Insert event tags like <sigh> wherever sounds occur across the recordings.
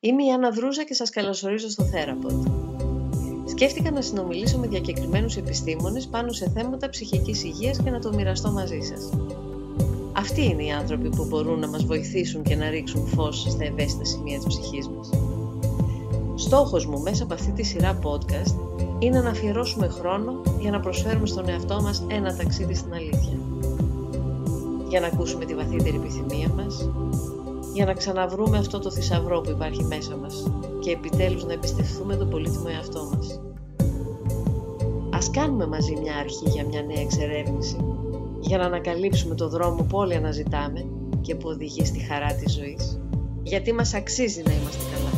Είμαι η Άννα Δρούζα και σας καλωσορίζω στο Θέραποντ. Σκέφτηκα να συνομιλήσω με διακεκριμένους επιστήμονες πάνω σε θέματα ψυχικής υγείας και να το μοιραστώ μαζί σας. Αυτοί είναι οι άνθρωποι που μπορούν να μας βοηθήσουν και να ρίξουν φως στα ευαίσθητα σημεία της ψυχής μας. Στόχος μου μέσα από αυτή τη σειρά podcast είναι να αφιερώσουμε χρόνο για να προσφέρουμε στον εαυτό μας ένα ταξίδι στην αλήθεια. Για να ακούσουμε τη βαθύτερη επιθυμία μας, για να ξαναβρούμε αυτό το θησαυρό που υπάρχει μέσα μας και επιτέλους να εμπιστευτούμε τον πολύτιμο εαυτό μας. Ας κάνουμε μαζί μια αρχή για μια νέα εξερεύνηση, για να ανακαλύψουμε το δρόμο που όλοι αναζητάμε και που οδηγεί στη χαρά της ζωής, γιατί μας αξίζει να είμαστε καλά.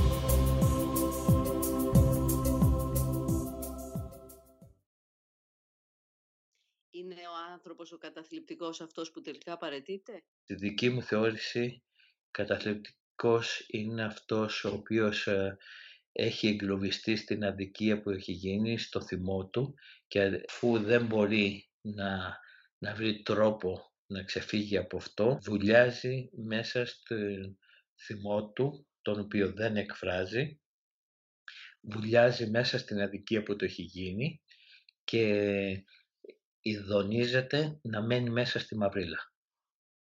Είναι ο άνθρωπος ο καταθλιπτικός αυτός που τελικά παρετείται; Στη δική μου θεώρηση καταθλιπτικός είναι αυτός ο οποίος ε, έχει εγκλωβιστεί στην αδικία που έχει γίνει, στο θυμό του και αφού δεν μπορεί να, να βρει τρόπο να ξεφύγει από αυτό, βουλιάζει μέσα στο θυμό του, τον οποίο δεν εκφράζει, βουλιάζει μέσα στην αδικία που το έχει γίνει και ειδονίζεται να μένει μέσα στη μαυρίλα.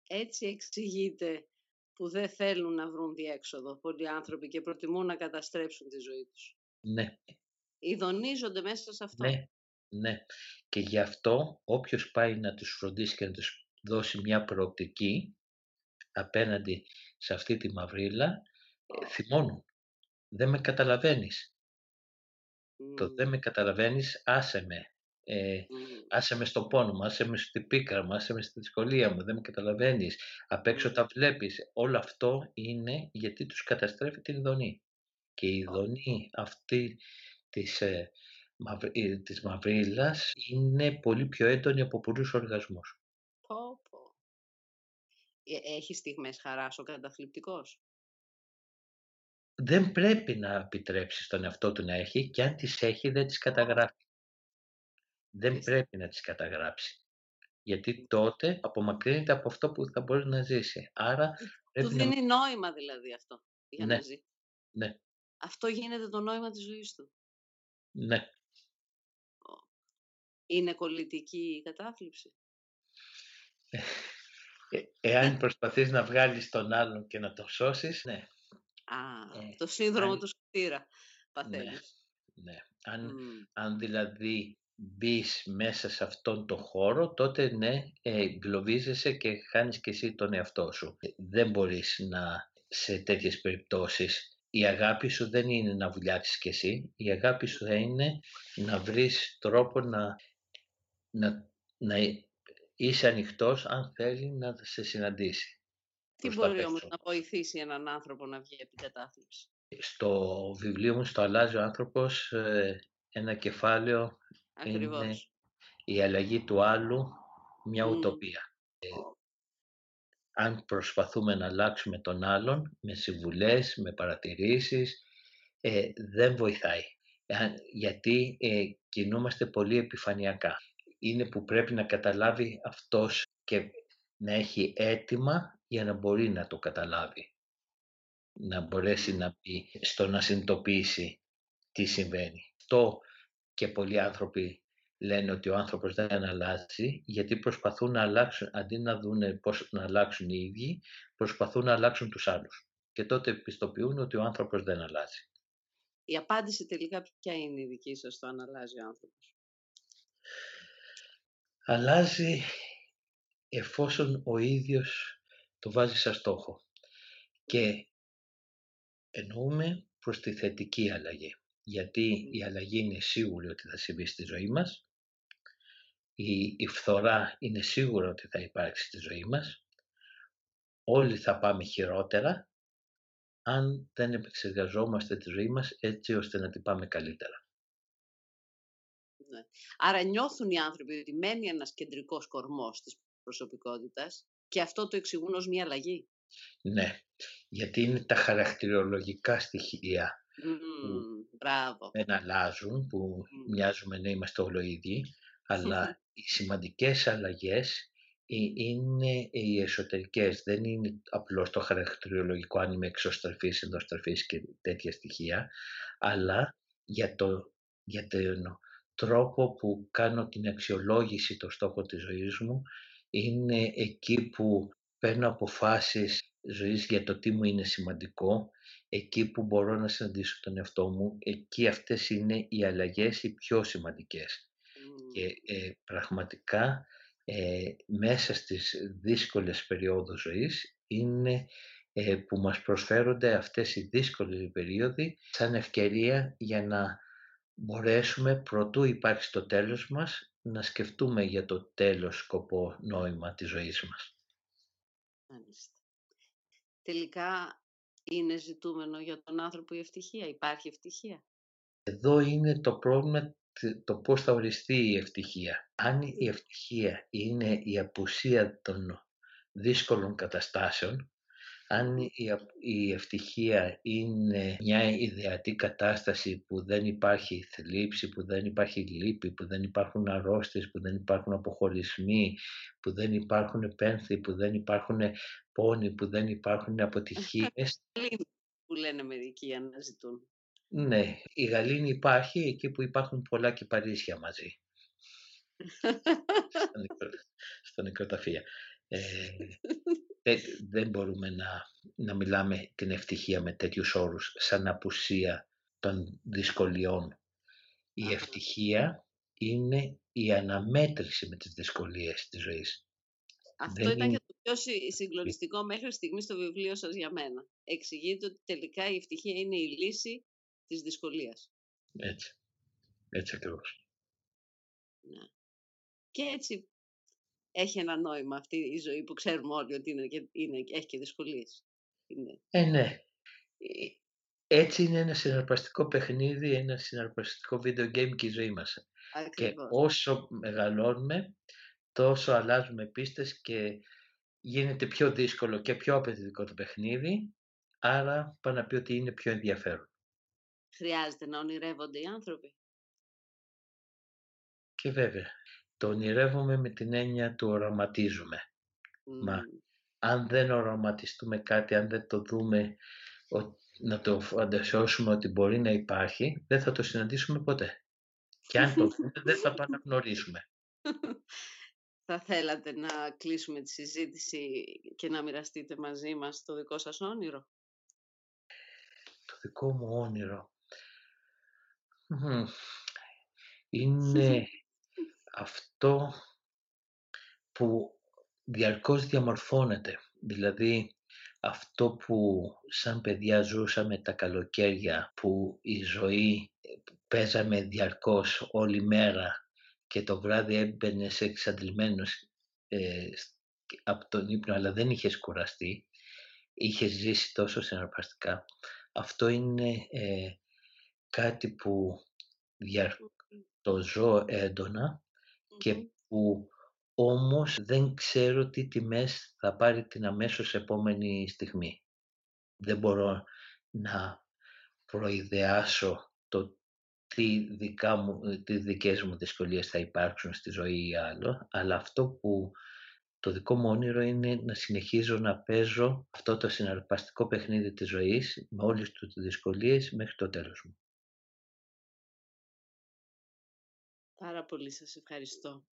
Έτσι εξηγείται που δεν θέλουν να βρουν διέξοδο πολλοί άνθρωποι και προτιμούν να καταστρέψουν τη ζωή τους. Ναι. Ιδονίζονται μέσα σε αυτό. Ναι, ναι. Και γι' αυτό όποιος πάει να τους φροντίσει και να τους δώσει μια προοπτική απέναντι σε αυτή τη μαυρίλα, ε, θυμώνουν. Δεν με καταλαβαίνεις. Το δεν με καταλαβαίνεις, άσε με. Ε, άσε με στο πόνο μου, άσε με στη πίκρα μου, άσε με στη δυσκολία μου, δεν με καταλαβαίνεις. Απ' έξω τα βλέπεις. Όλο αυτό είναι γιατί τους καταστρέφει την ειδονή. Και η ειδονή αυτή της, ε, ε, της μαυρίλας είναι πολύ πιο έντονη από πολλούς οργασμούς. Πω, πω. Ε, έχεις στιγμές χαράς ο καταθλιπτικός; Δεν πρέπει να επιτρέψεις στον εαυτό του να έχει και αν τις έχει δεν τις καταγράφει δεν πρέπει να τις καταγράψει. Γιατί τότε απομακρύνεται από αυτό που θα μπορεί να ζήσει. Άρα πρέπει του δίνει νόημα δηλαδή αυτό για ναι. να ζει. Ναι. Αυτό γίνεται το νόημα της ζωής του. Ναι. Είναι κολλητική η κατάθλιψη; Ε, ε, εάν προσπαθείς να βγάλεις τον άλλον και να τον σώσεις, ναι. Α, ε, το σύνδρομο του σωτήρα παθαίνεις. Ναι, ναι. Αν, αν δηλαδή μπεις μέσα σε αυτόν τον χώρο, τότε ναι, εγκλωβίζεσαι και χάνεις και εσύ τον εαυτό σου. Δεν μπορείς να, σε τέτοιες περιπτώσεις, η αγάπη σου δεν είναι να βουλιάξεις και εσύ, η αγάπη σου θα είναι να βρεις τρόπο να, να, να είσαι ανοιχτός αν θέλει να σε συναντήσει. Τι μπορεί όμως να βοηθήσει έναν άνθρωπο να βγει από την κατάθλιψης; Στο βιβλίο μου, στο «Αλλάζει ο άνθρωπος», ε, ένα κεφάλαιο Ακριβώς. είναι η αλλαγή του άλλου μια ουτοπία. Ε, αν προσπαθούμε να αλλάξουμε τον άλλον με συμβουλές, με παρατηρήσεις, ε, δεν βοηθάει. γιατί ε, κινούμαστε πολύ επιφανειακά. Είναι που πρέπει να καταλάβει αυτός και να έχει έτοιμα για να μπορεί να το καταλάβει. Να μπορέσει να πει στο να συνειδητοποιήσει τι συμβαίνει. Το και πολλοί άνθρωποι λένε ότι ο άνθρωπος δεν αλλάζει γιατί προσπαθούν να αλλάξουν, αντί να δουν πώς να αλλάξουν οι ίδιοι, προσπαθούν να αλλάξουν τους άλλους. Και τότε πιστοποιούν ότι ο άνθρωπος δεν αλλάζει. Η απάντηση τελικά ποια είναι η δική σας στο αν αλλάζει ο άνθρωπος; Αλλάζει εφόσον ο ίδιος το βάζει σαν στόχο. Και εννοούμε προς τη θετική αλλαγή γιατί η αλλαγή είναι σίγουρη ότι θα συμβεί στη ζωή μας, η, η φθορά είναι σίγουρα ότι θα υπάρξει στη ζωή μας, όλοι θα πάμε χειρότερα αν δεν επεξεργαζόμαστε τη ζωή μας έτσι ώστε να την πάμε καλύτερα. Ναι. Άρα νιώθουν οι άνθρωποι ότι μένει ένας κεντρικός κορμός της προσωπικότητας και αυτό το εξηγούν ως μια αλλαγή; Ναι, γιατί είναι τα χαρακτηρολογικά στοιχεία Mm, μπράβο. δεν αλλάζουν, που μοιάζουμε να είμαστε όλο ίδιοι, αλλά οι σημαντικές αλλαγές είναι οι εσωτερικές, δεν είναι απλώς το χαρακτηριολογικό αν είμαι εξωστρεφής, ενδοστρεφής και τέτοια στοιχεία, αλλά για, το, για τον τρόπο που κάνω την αξιολόγηση το στόχο της ζωής μου, είναι εκεί που παίρνω αποφάσεις ζωής για το τι μου είναι σημαντικό, εκεί που μπορώ να συναντήσω τον εαυτό μου, εκεί αυτές είναι οι αλλαγές οι πιο σημαντικές. Και ε, πραγματικά ε, μέσα στις δύσκολες περιόδους ζωής είναι ε, που μας προσφέρονται αυτές οι δύσκολες περίοδοι σαν ευκαιρία για να μπορέσουμε προτού υπάρξει το τέλος μας να σκεφτούμε για το τέλος σκοπό νόημα της ζωής μας. Τελικά είναι ζητούμενο για τον άνθρωπο η ευτυχία. Υπάρχει ευτυχία; Εδώ είναι το πρόβλημα το πώς θα οριστεί η ευτυχία. Αν η ευτυχία είναι η απουσία των δύσκολων καταστάσεων, αν η ευτυχία είναι μια ιδεατή κατάσταση που δεν υπάρχει θλίψη, που δεν υπάρχει λύπη, που δεν υπάρχουν αρρώστιες, που δεν υπάρχουν αποχωρισμοί, που δεν υπάρχουν πένθη, που δεν υπάρχουν πόνοι, που δεν υπάρχουν αποτυχίες. <laughs> που λένε μερικοί αναζητούν. Ναι, η γαλήνη υπάρχει εκεί που υπάρχουν πολλά κυπαρίσια μαζί. <laughs> στα, νεκροταφεία. Ε, <laughs> δεν μπορούμε να, να μιλάμε την ευτυχία με τέτοιους όρους σαν απουσία των δυσκολιών. Η ευτυχία είναι η αναμέτρηση με τις δυσκολίες της ζωής. Αυτό ήταν και το πιο συγκλονιστικό μέχρι στιγμής στο βιβλίο σας για μένα. Εξηγείτε ότι τελικά η ευτυχία είναι η λύση της δυσκολίας. Έτσι. Έτσι ακριβώς. Ναι. Και έτσι έχει ένα νόημα αυτή η ζωή που ξέρουμε όλοι ότι είναι, είναι, έχει και δυσκολίες. Είναι. Ε, ναι. Ε, έτσι είναι ένα συναρπαστικό παιχνίδι, ένα συναρπαστικό video game και η ζωή μας. Και όσο μεγαλώνουμε, τόσο αλλάζουμε πίστες και γίνεται πιο δύσκολο και πιο απαιτητικό το παιχνίδι, άρα πάνω να πει ότι είναι πιο ενδιαφέρον. Χρειάζεται να ονειρεύονται οι άνθρωποι. Και βέβαια, το ονειρεύουμε με την έννοια του οραματίζουμε. Μα αν δεν οραματιστούμε κάτι, αν δεν το δούμε, να το φαντασιώσουμε ότι μπορεί να υπάρχει, δεν θα το συναντήσουμε ποτέ. Και αν το δούμε, δεν θα παραγνωρίσουμε. Θα θέλατε να κλείσουμε τη συζήτηση και να μοιραστείτε μαζί μας το δικό σας όνειρο; Το δικό μου όνειρο. Είναι <laughs> αυτό που διαρκώς διαμορφώνεται. Δηλαδή αυτό που σαν παιδιά ζούσαμε τα καλοκαίρια που η ζωή παίζαμε διαρκώς όλη μέρα και το βράδυ έμπαινε σε εξαντλημένος ε, από τον ύπνο αλλά δεν είχες κουραστεί, είχες ζήσει τόσο συναρπαστικά. Αυτό είναι ε, κάτι που το ζω έντονα και που όμως δεν ξέρω τι τιμές θα πάρει την αμέσως επόμενη στιγμή. Δεν μπορώ να προειδεάσω το τι, δικά μου, τι δικές μου δυσκολίες θα υπάρξουν στη ζωή ή άλλο, αλλά αυτό που το δικό μου όνειρο είναι να συνεχίζω να παίζω αυτό το συναρπαστικό παιχνίδι της ζωής με όλες τις δυσκολίες μέχρι το τέλος μου. Πάρα πολύ σας ευχαριστώ.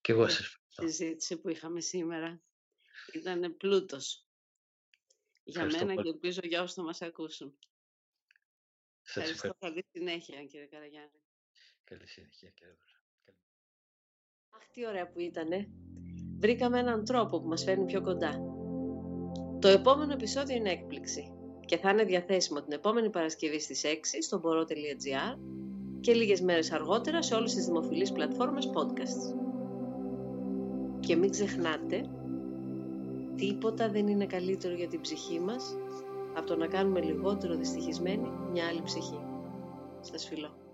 Και εγώ σας ευχαριστώ. Η συζήτηση που είχαμε σήμερα ήταν πλούτος. Για μένα και ελπίζω για όσους θα μας ακούσουν. Σας ευχαριστώ. Καλή συνέχεια κύριε Καραγιάννη. Καλή συνέχεια κύριε Αχ, τι ωραία που ήτανε. Βρήκαμε έναν τρόπο που μας φέρνει πιο κοντά. Το επόμενο επεισόδιο είναι έκπληξη και θα είναι διαθέσιμο την επόμενη Παρασκευή στις 6 στο μπορώ.gr και λίγες μέρες αργότερα σε όλες τις δημοφιλείς πλατφόρμες podcasts. Και μην ξεχνάτε, τίποτα δεν είναι καλύτερο για την ψυχή μας από το να κάνουμε λιγότερο δυστυχισμένη μια άλλη ψυχή. Σας φιλώ.